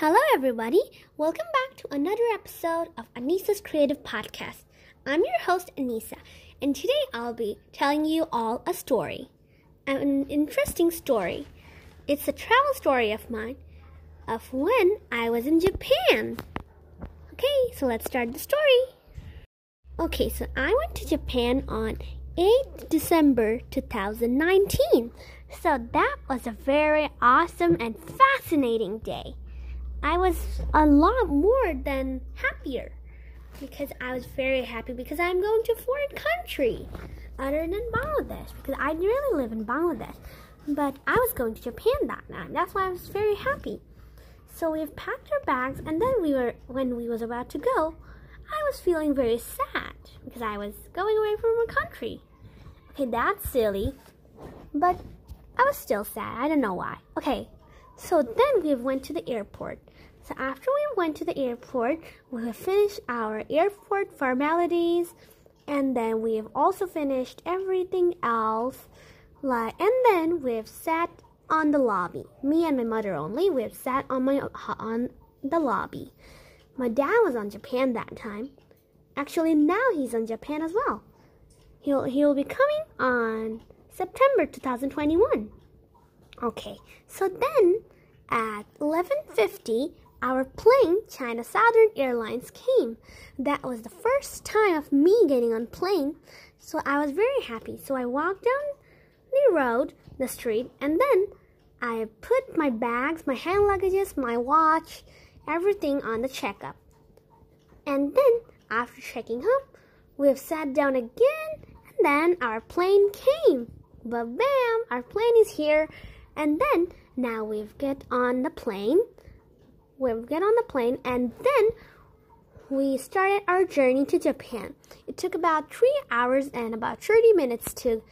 Hello, everybody. Welcome back to another episode of Anisa's Creative Podcast. I'm your host, Anisa, and today I'll be telling you all a story. An interesting story. It's a travel story of mine of when I was in Japan. Okay, so let's start the story. Okay, so I went to Japan on 8th December 2019. So that was a very awesome and fascinating day. I was a lot more than happier because I was very happy because I'm going to foreign country other than Bangladesh because I really live in Bangladesh. But I was going to Japan that night. That's why I was very happy. So we've packed our bags and then we were when we was about to go, I was feeling very sad because I was going away from a country. Okay, that's silly. But I was still sad. I don't know why. Okay, so then we went to the airport. So after we went to the airport, we have finished our airport formalities, and then we have also finished everything else. Like, and then we have sat on the lobby. Me and my mother only. We have sat on my on the lobby. My dad was on Japan that time. Actually, now he's on Japan as well. He'll he'll be coming on September 2021. Okay, so then at 11:50, our plane, China Southern Airlines, came. That was the first time of me getting on plane, so I was very happy. So I walked down the road, the street, and then I put my bags, my hand luggages, my watch, everything on the checkup. And then after checking up, we have sat down again, and then our plane came. But bam, our plane is here. And then now we've get on the plane. We've get on the plane and then we started our journey to Japan. It took about three hours and about 30 minutes to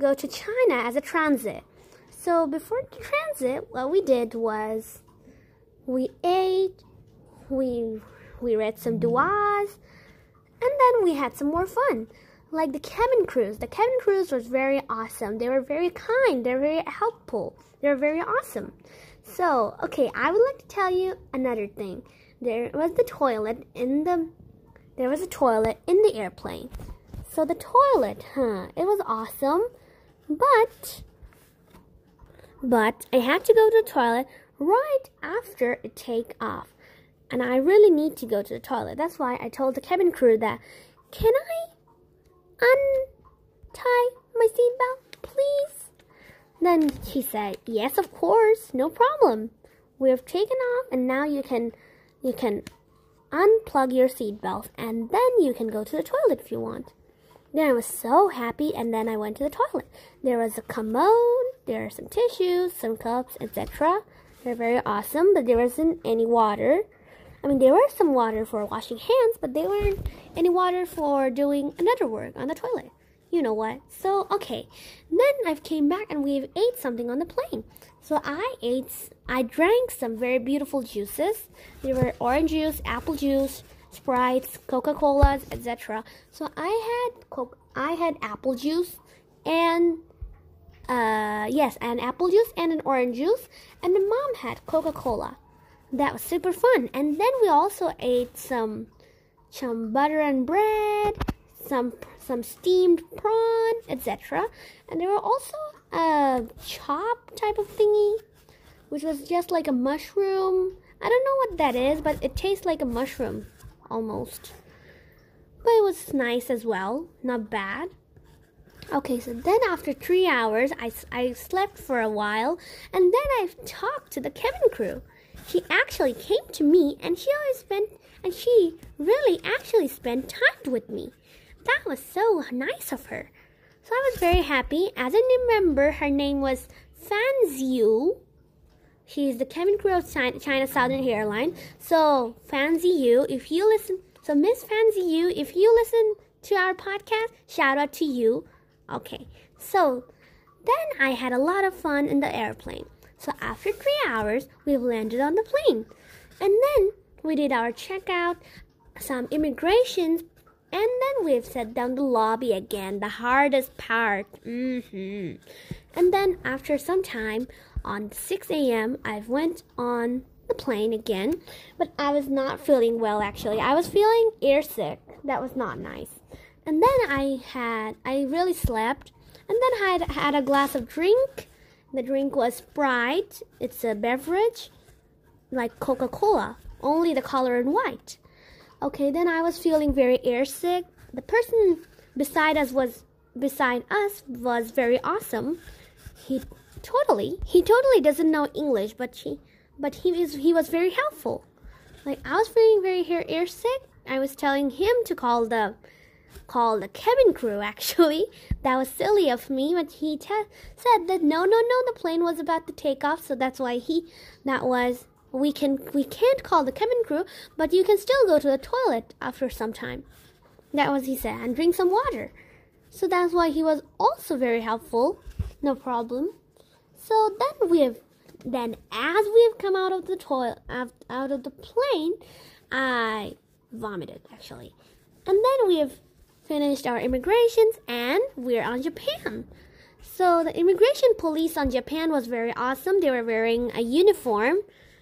go to China as a transit. So before the transit, what we did was we ate, we we read some duas, and then we had some more fun like the cabin crews. The cabin crews was very awesome. They were very kind. they were very helpful. They're very awesome. So, okay, I would like to tell you another thing. There was the toilet in the there was a toilet in the airplane. So the toilet, huh? It was awesome, but but I had to go to the toilet right after it take off. And I really need to go to the toilet. That's why I told the cabin crew that can I untie my seatbelt, please? Then she said, Yes, of course, no problem. We have taken off and now you can you can unplug your seatbelt and then you can go to the toilet if you want. Then I was so happy and then I went to the toilet. There was a commode, there are some tissues, some cups, etc. They're very awesome, but there wasn't any water. I mean, there were some water for washing hands, but there weren't any water for doing another work on the toilet. You know what? So, okay. Then I've came back and we've ate something on the plane. So I ate, I drank some very beautiful juices. There were orange juice, apple juice, Sprites, Coca-Colas, etc. So I had Coke, I had apple juice and uh yes, an apple juice and an orange juice, and the mom had Coca-Cola that was super fun. And then we also ate some some butter and bread, some some steamed prawn, etc. And there were also a chop type of thingy, which was just like a mushroom. I don't know what that is, but it tastes like a mushroom almost. But it was nice as well, not bad. Okay, so then after three hours, I, I slept for a while, and then I talked to the cabin crew she actually came to me and she always spent and she really actually spent time with me. That was so nice of her. So I was very happy. As I remember, her name was Fan Ziyu. She's the cabin crew of China, Southern Airline. So Fan Ziyu, if you listen, so Miss Fan Ziyu, if you listen to our podcast, shout out to you. Okay, so then I had a lot of fun in the airplane. So after three hours, we've landed on the plane. And then we did our checkout, some immigrations, and then we've sat down the lobby again, the hardest part. Mm-hmm. And then after some time, on 6 a.m., I went on the plane again, but I was not feeling well actually. I was feeling airsick. That was not nice. And then I had I really slept, and then I had had a glass of drink. The drink was Sprite. It's a beverage like Coca-Cola, only the color in white. Okay, then I was feeling very airsick. The person beside us was beside us was very awesome. He totally he totally doesn't know English, but he but he is he was very helpful. Like I was feeling very airsick. I was telling him to call the call the cabin crew actually. That was silly of me, but he said that no no no the plane was about to take off, so that's why he that was we can we can't call the cabin crew, but you can still go to the toilet after some time. That was he said, and drink some water. So that's why he was also very helpful. No problem. So then we have then as we have come out of the toilet out of the plane, I vomited actually. And then we have finished our immigrations and we're on Japan. So the immigration police on Japan was very awesome. They were wearing a uniform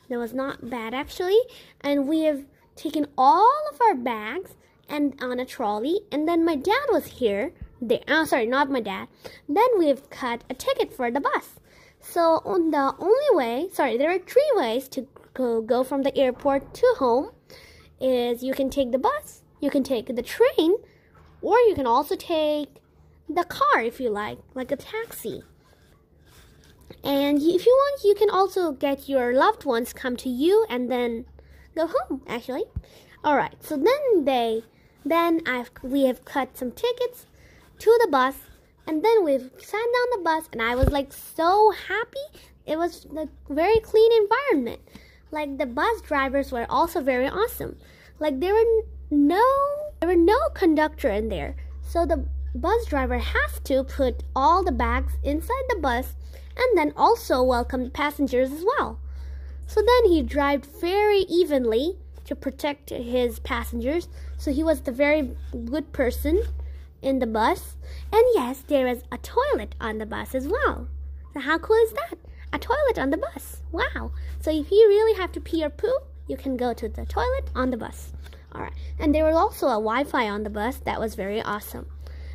that was not bad actually. And we have taken all of our bags and on a trolley. And then my dad was here. There, oh, sorry, not my dad. Then we've cut a ticket for the bus. So on the only way, sorry, there are three ways to go, go from the airport to home. Is you can take the bus, you can take the train, or you can also take the car if you like, like a taxi. And if you want, you can also get your loved ones come to you and then go home. Actually, all right. So then they, then I've we have cut some tickets to the bus, and then we've sat down the bus, and I was like so happy. It was a very clean environment. Like the bus drivers were also very awesome. Like there were no there were no conductor in there, so the bus driver has to put all the bags inside the bus and then also welcomed passengers as well. So then he drove very evenly to protect his passengers. So he was the very good person in the bus. And yes, there is a toilet on the bus as well. So how cool is that? A toilet on the bus. Wow. So if you really have to pee or poo, you can go to the toilet on the bus. All right. And there was also a Wi-Fi on the bus. That was very awesome.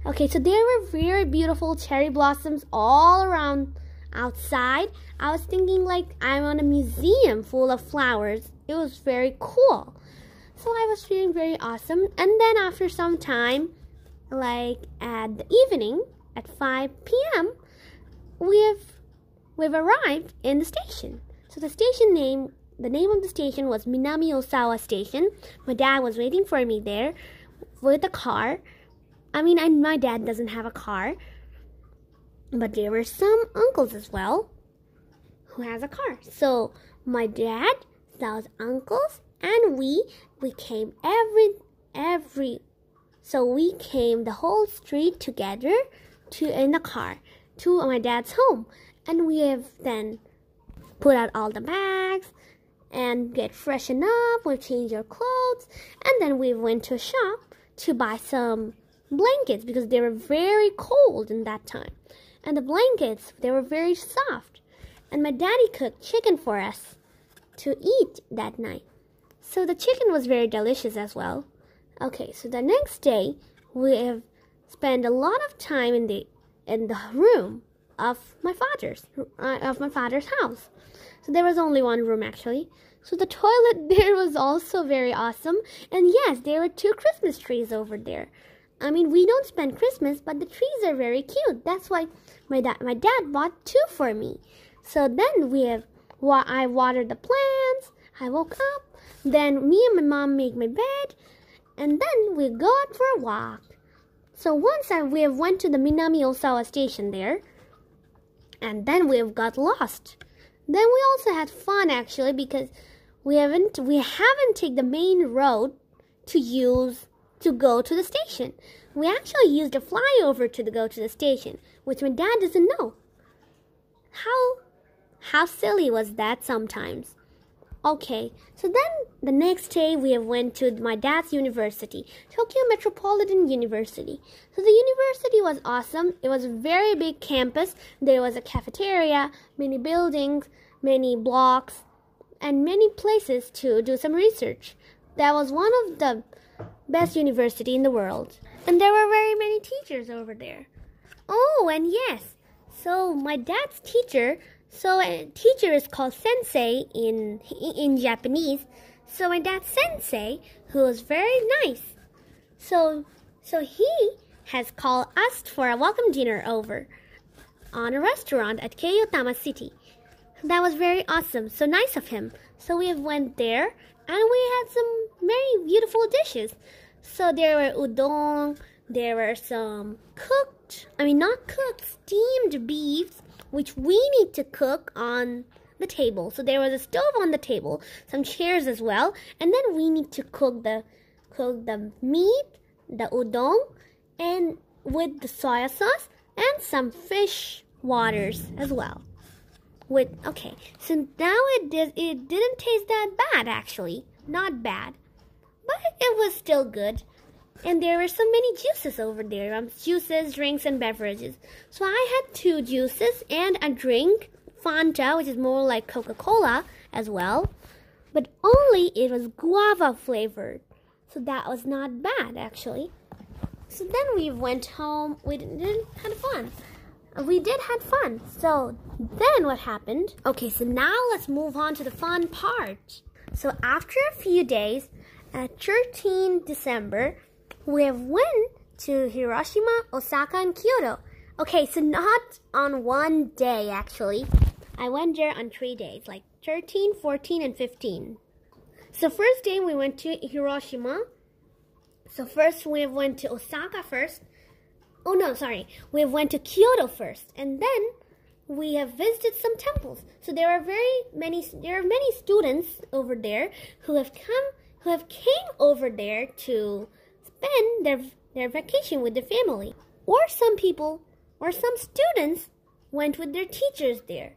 Okay, so there were very beautiful cherry blossoms all around outside. I was thinking like I'm on a museum full of flowers. It was very cool. So I was feeling very awesome. And then after some time, like at the evening at 5 p.m., we've we've arrived in the station. So the station name the name of the station was Minami Osawa Station. My dad was waiting for me there with a car. I mean, I, my dad doesn't have a car, but there were some uncles as well who has a car. So my dad, those uncles, and we we came every every so we came the whole street together to in the car to my dad's home. And we have then put out all the bags and get freshened up, we change our clothes, and then we went to a shop to buy some blankets because they were very cold in that time and the blankets, they were very soft. And my daddy cooked chicken for us to eat that night. So the chicken was very delicious as well. Okay, so the next day we have spent a lot of time in the in the room of my father's uh, of my father's house. So there was only one room actually. So the toilet there was also very awesome. And yes, there were two Christmas trees over there. I mean, we don't spend Christmas, but the trees are very cute. That's why my dad my dad bought two for me. So then we have I watered the plants. I woke up. Then me and my mom make my bed, and then we go out for a walk. So once I, we have went to the Minami Osawa station there, and then we have got lost. Then we also had fun actually because we haven't we haven't take the main road to use to go to the station. We actually used a flyover to go to the station, which my dad doesn't know. How how silly was that sometimes? Okay, so then the next day we went to my dad's university, Tokyo Metropolitan University. So the university was awesome. It was a very big campus. There was a cafeteria, many buildings, many blocks, and many places to do some research. That was one of the best university in the world. And there were very many teachers over there. Oh, and yes. So my dad's teacher, so a teacher is called sensei in in Japanese. So my dad's sensei, who was very nice. So so he has called us for a welcome dinner over on a restaurant at Keiotama City. That was very awesome. So nice of him. So we went there and we had some very beautiful dishes. So there were udon, there were some cooked, I mean not cooked, steamed beefs, which we need to cook on the table. So there was a stove on the table, some chairs as well, and then we need to cook the cook the meat, the udon, and with the soya sauce and some fish waters as well. With okay, so now it did it didn't taste that bad actually, not bad, but it was still good. And there were so many juices over there, um, juices, drinks, and beverages. So I had two juices and a drink, Fanta, which is more like Coca-Cola as well, but only it was guava flavored. So that was not bad actually. So then we went home. We didn't had fun. We did had fun. So then what happened? Okay, so now let's move on to the fun part. So after a few days, at 13 December, we have went to Hiroshima, Osaka, and Kyoto. Okay, so not on one day actually. I went there on three days, like 13, 14, and 15. So first day we went to Hiroshima. So first we went to Osaka first. Oh no, sorry. We went to Kyoto first, and then we have visited some temples. So there are very many. There are many students over there who have come, who have came over there to spend their their vacation with their family. Or some people, or some students went with their teachers there,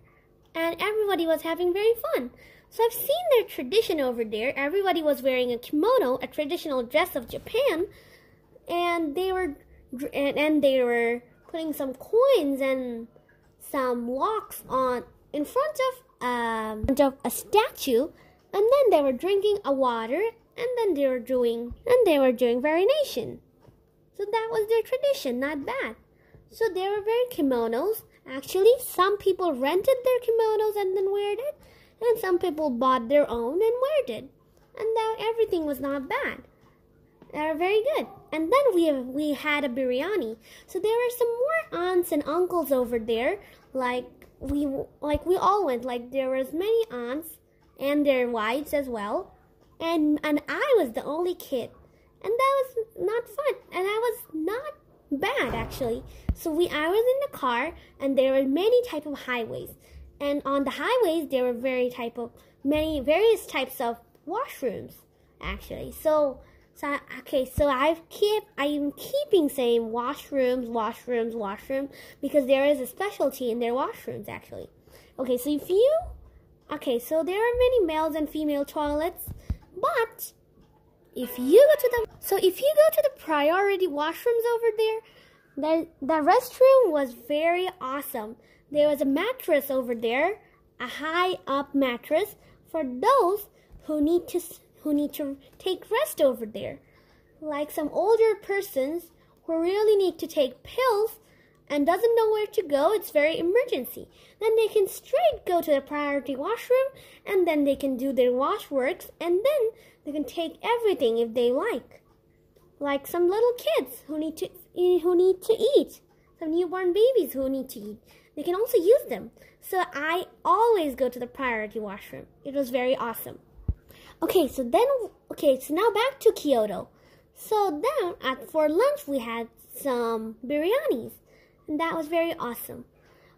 and everybody was having very fun. So I've seen their tradition over there. Everybody was wearing a kimono, a traditional dress of Japan, and they were and, and they were putting some coins and some locks on in front of um, of a statue, and then they were drinking a water, and then they were doing and they were doing variation. So that was their tradition, not bad. So they were very kimonos. Actually, some people rented their kimonos and then wear it and some people bought their own and wear it. And now everything was not bad. they were very good. And then we we had a biryani. So there were some more aunts and uncles over there. Like we like we all went. Like there was many aunts and their wives as well. And and I was the only kid. And that was not fun. And I was not bad actually. So we I was in the car and there were many type of highways and on the highways there were very type of many various types of washrooms actually so so okay so i keep i'm keeping saying washrooms washrooms washroom because there is a specialty in their washrooms actually okay so if you okay so there are many males and female toilets but if you go to the so if you go to the priority washrooms over there the, the restroom was very awesome there was a mattress over there, a high up mattress for those who need to who need to take rest over there. Like some older persons who really need to take pills and doesn't know where to go, it's very emergency. Then they can straight go to the priority washroom and then they can do their wash works and then they can take everything if they like. Like some little kids who need to who need to eat, some newborn babies who need to eat they can also use them. So I always go to the priority washroom. It was very awesome. Okay, so then, okay, so now back to Kyoto. So then, at for lunch, we had some biryanis, that was very awesome.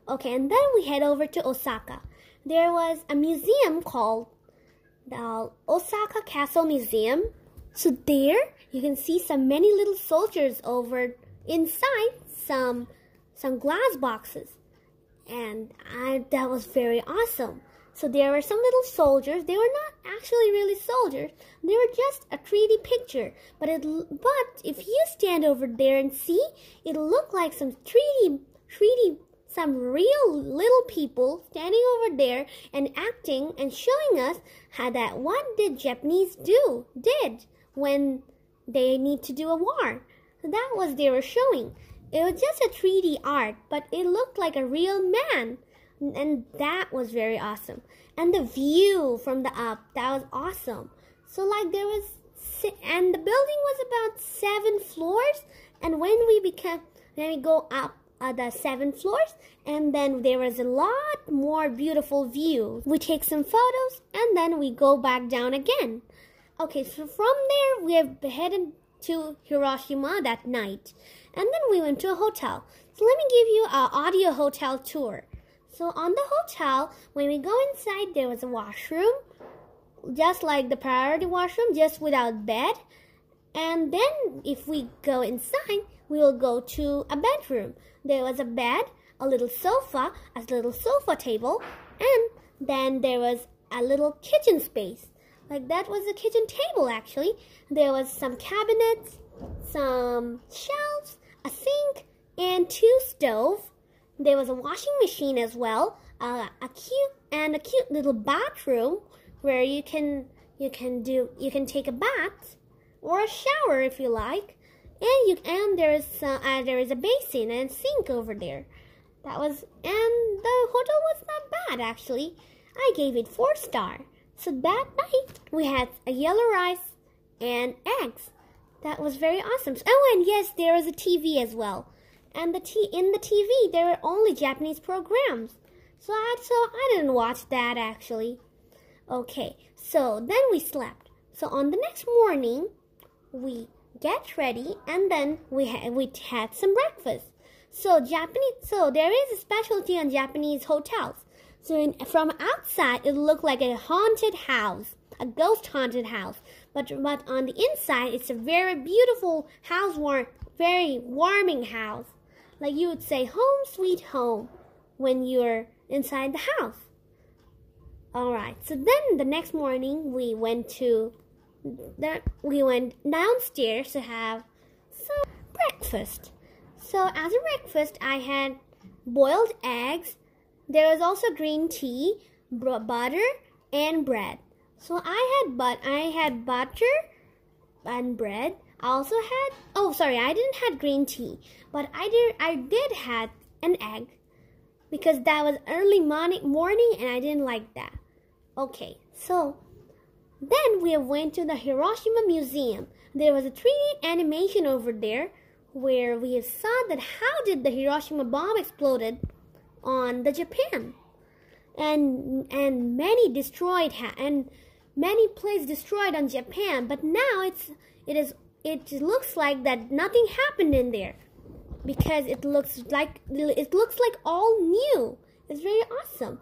Okay, and then we head over to Osaka. There was a museum called the Osaka Castle Museum. So there, you can see some many little soldiers over inside some some glass boxes and I, that was very awesome. So there were some little soldiers. They were not actually really soldiers. They were just a 3D picture. But it, but if you stand over there and see, it looked like some 3D 3D some real little people standing over there and acting and showing us how that what did Japanese do did when they need to do a war. That was they were showing. It was just a 3D art, but it looked like a real man. And that was very awesome. And the view from the up, that was awesome. So like there was and the building was about 7 floors. And when we became when we go up uh, the seven floors and then there was a lot more beautiful view. We take some photos and then we go back down again. Okay so from there we have headed to hiroshima that night. And then we went to a hotel. So let me give you an audio hotel tour so on the hotel when we go inside there was a washroom just like the priority washroom just without bed and then if we go inside we will go to a bedroom. There was a bed, a little sofa, a little sofa table, and then there was a little kitchen space. Like that was a kitchen table actually. There was some cabinets, some shelves, a sink, and two stoves. There was a washing machine as well, uh, a cute and a cute little bathroom where you can you can do you can take a bath or a shower if you like and you and there's uh, uh, there is a basin and sink over there. That was and the hotel was not bad actually. I gave it four star. So that night we had a yellow rice and eggs. That was very awesome. Oh, and yes, there was a TV as well. And the t in the TV there were only Japanese programs. So I so I didn't watch that actually. Okay, so then we slept. So on the next morning, we get ready, and then we ha- we had some breakfast. So Japanese, so there is a specialty on Japanese hotels. So in, from outside, it looked like a haunted house, a ghost haunted house. But but on the inside, it's a very beautiful house, warm, very warming house. Like you would say, home sweet home, when you're inside the house. All right. So then the next morning, we went to then we went downstairs to have some breakfast. So as a breakfast, I had boiled eggs. There was also green tea, butter, and bread. So I had but I had butter and bread. Also had oh sorry, I didn't have green tea, but I did I did had an egg because that was early morning morning and I didn't like that. Okay, so then we went to the Hiroshima Museum. There was a 3D animation over there where we saw that how did the Hiroshima bomb exploded on the Japan. And and many destroyed and many places destroyed on Japan, but now it's it is it looks like that nothing happened in there because it looks like it looks like all new. It's very awesome.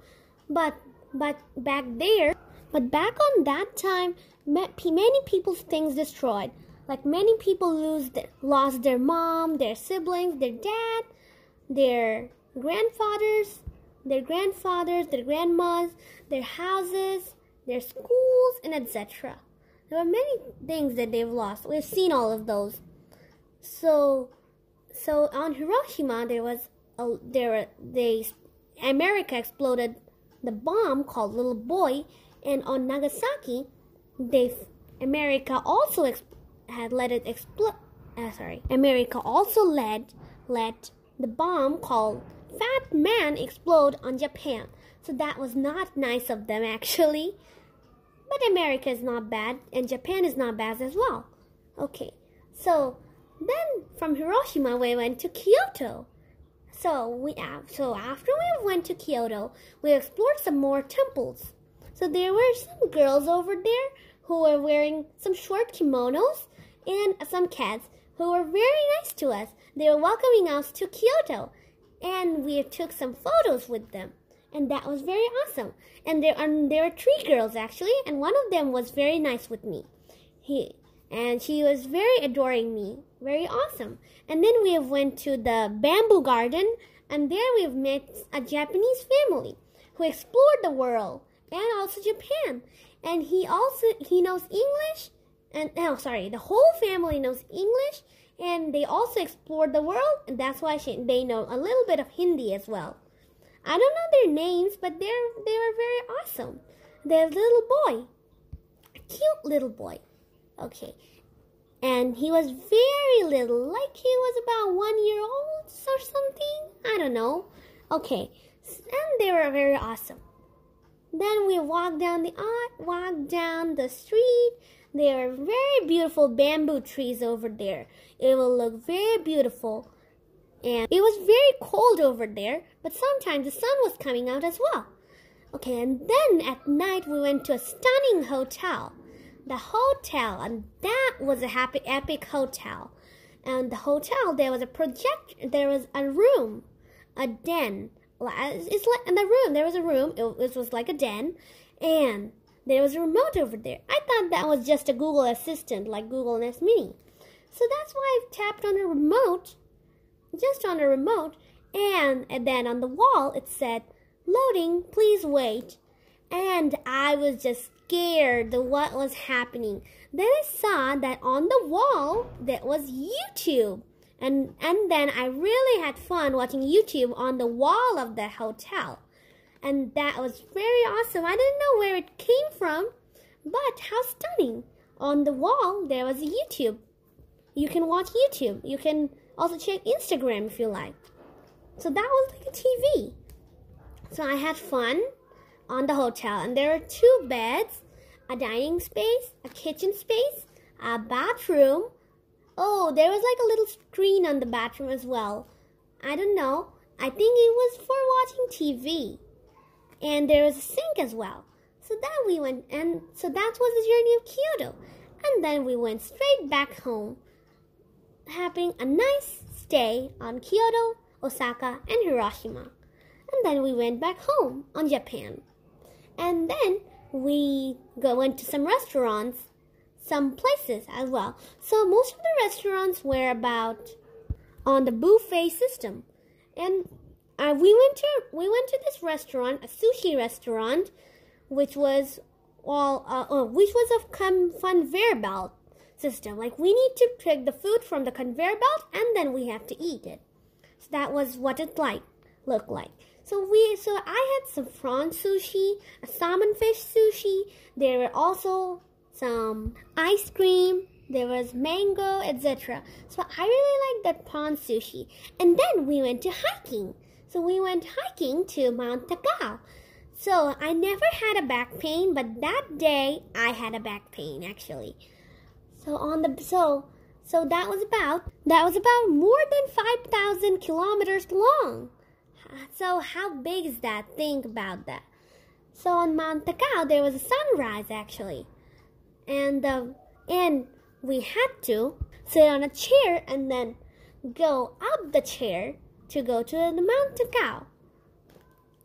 But but back there but back on that time, many people's things destroyed. Like many people lose lost their mom, their siblings, their dad, their grandfathers, their grandfathers, their grandmas, their houses, their schools, and etc. There are many things that they've lost. We've seen all of those. So, so on Hiroshima, there was a, there they America exploded the bomb called Little Boy and on Nagasaki, they America also ex- had let it explode. Uh, sorry, America also let let the bomb called Fat Man explode on Japan. So that was not nice of them actually. But America is not bad, and Japan is not bad as well. Okay, so then from Hiroshima we went to Kyoto. So we so after we went to Kyoto, we explored some more temples. So there were some girls over there who were wearing some short kimonos and some cats who were very nice to us. They were welcoming us to Kyoto and we took some photos with them. And that was very awesome. And there are there were three girls actually, and one of them was very nice with me. He and she was very adoring me. Very awesome. And then we went to the bamboo garden and there we've met a Japanese family who explored the world and also Japan. And he also he knows English and oh sorry, the whole family knows English and they also explored the world and that's why she, they know a little bit of Hindi as well. I don't know their names, but they're they were very awesome. They're a little boy, a cute little boy. Okay, and he was very little, like he was about one year old or something. I don't know. Okay, and they were very awesome. Then we walked down the uh, walked down the street. There are very beautiful bamboo trees over there. It will look very beautiful. And it was very cold over there, but sometimes the sun was coming out as well. Okay, and then at night we went to a stunning hotel. The hotel, and that was a happy epic hotel. And the hotel, there was a project, there was a room, a den. It's like in the room, there was a room, it, was like a den, and there was a remote over there. I thought that was just a Google Assistant like Google Nest Mini. So that's why I tapped on the remote, just on the remote, and, and then on the wall it said, loading, please wait. And I was just scared of what was happening. Then I saw that on the wall that was YouTube. And, and then I really had fun watching YouTube on the wall of the hotel and that was very awesome. I didn't know where it came from, but how stunning. On the wall, there was a YouTube. You can watch YouTube. You can also check Instagram if you like. So that was like a TV. So I had fun on the hotel, and there are two beds, a dining space, a kitchen space, a bathroom. Oh, there was like a little screen on the bathroom as well. I don't know. I think it was for watching TV and there was a sink as well. So then we went, and so that was the journey of Kyoto. And then we went straight back home, having a nice stay on Kyoto, Osaka, and Hiroshima. And then we went back home on Japan. And then we go went to some restaurants, some places as well. So most of the restaurants were about on the buffet system. And uh, we went to we went to this restaurant, a sushi restaurant, which was all uh, uh, which was a conveyor belt system. Like we need to take the food from the conveyor belt and then we have to eat it. So that was what it like looked like. So we so I had some prawn sushi, a salmon fish sushi. There were also some ice cream. There was mango, etc. So I really liked that prawn sushi. And then we went to hiking. So we went hiking to Mount Takao. So I never had a back pain, but that day I had a back pain actually. So on the so so that was about that was about more than 5,000 kilometers long. So how big is that? Think about that. So on Mount Takao there was a sunrise actually, and uh, and we had to sit on a chair and then go up the chair to go to the Mount Takao.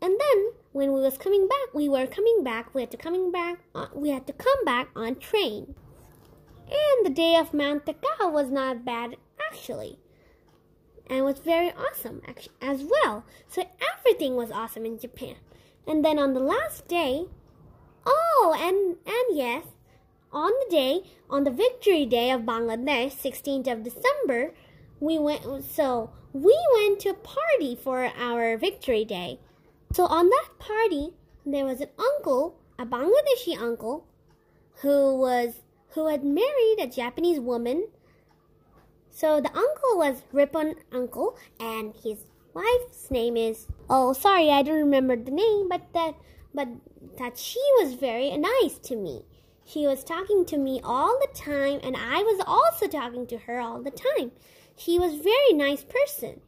And then when we was coming back, we were coming back. We had to coming back. On, we had to come back on train. And the day of Takao was not bad actually, and was very awesome as well. So everything was awesome in Japan. And then on the last day, oh, and and yes, on the day on the Victory Day of Bangladesh, 16th of December, we went. So we went to a party for our victory day. So on that party, there was an uncle, a Bangladeshi uncle, who was who had married a Japanese woman. So the uncle was Ripon uncle, and his wife's name is oh sorry I don't remember the name, but that but that she was very nice to me. She was talking to me all the time, and I was also talking to her all the time. She was very nice person.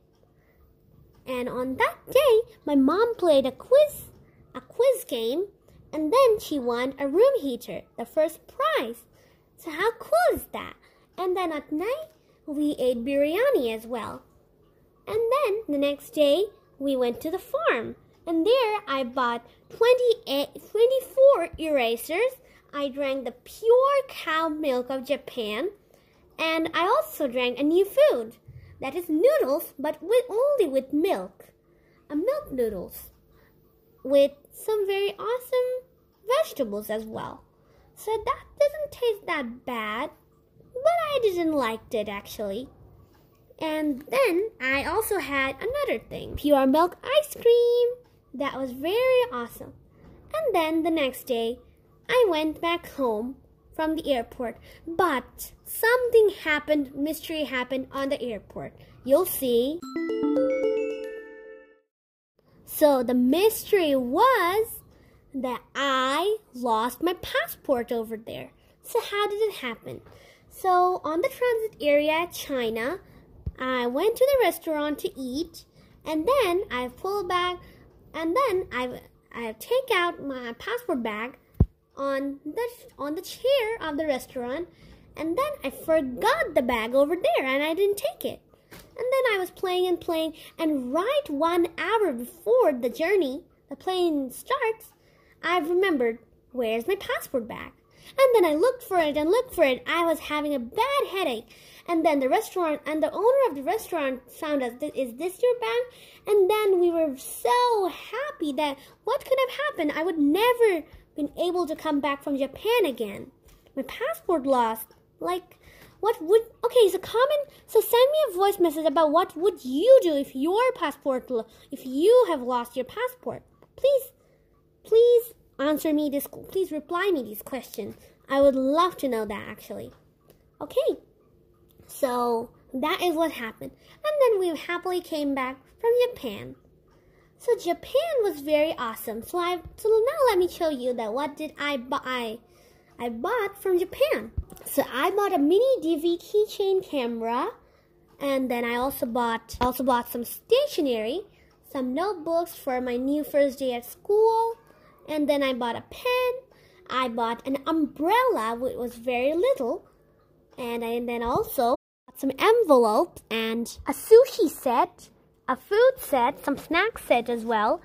And on that day, my mom played a quiz, a quiz game, and then she won a room heater, the first prize. So how cool is that? And then at night, we ate biryani as well. And then the next day, we went to the farm. And there I bought 28, 24 erasers. I drank the pure cow milk of Japan and I also drank a new food that is noodles, but with only with milk. A milk noodles with some very awesome vegetables as well. So that doesn't taste that bad, but I didn't like it actually. And then I also had another thing pure milk ice cream. that was very awesome. And then the next day, I went back home from the airport. But something happened, mystery happened on the airport. You'll see. So the mystery was that I lost my passport over there. So how did it happen? So on the transit area at China, I went to the restaurant to eat, and then I pull back, and then I I take out my passport bag on the on the chair of the restaurant, and then I forgot the bag over there, and I didn't take it. And then I was playing and playing, and right one hour before the journey, the plane starts, I remembered where's my passport bag. And then I looked for it and looked for it. I was having a bad headache. And then the restaurant and the owner of the restaurant found us, is this your bag? And then we were so happy that what could have happened? I would never been able to come back from Japan again. My passport lost. Like, what would, okay, so comment, so send me a voice message about what would you do if your passport, if you have lost your passport. Please, please answer me this, please reply me these questions. I would love to know that actually. Okay, so that is what happened. And then we happily came back from Japan. So Japan was very awesome. So I so now let me show you that what did I buy I bought from Japan. So I bought a mini DV keychain camera and then I also bought also bought some stationery, some notebooks for my new first day at school, and then I bought a pen. I bought an umbrella which was very little, and, I, and then also some envelopes and a sushi set a food set, some snack set as well,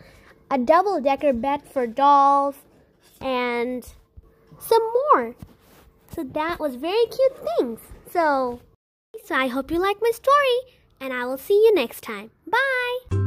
a double decker bed for dolls, and some more. So that was very cute things. So, so I hope you like my story, and I will see you next time. Bye!